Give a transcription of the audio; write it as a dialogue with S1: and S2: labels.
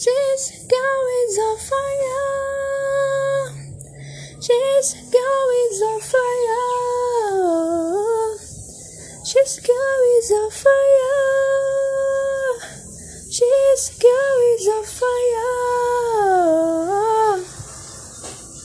S1: She's going on fire. She's going on fire. She's going on fire. She's going on fire.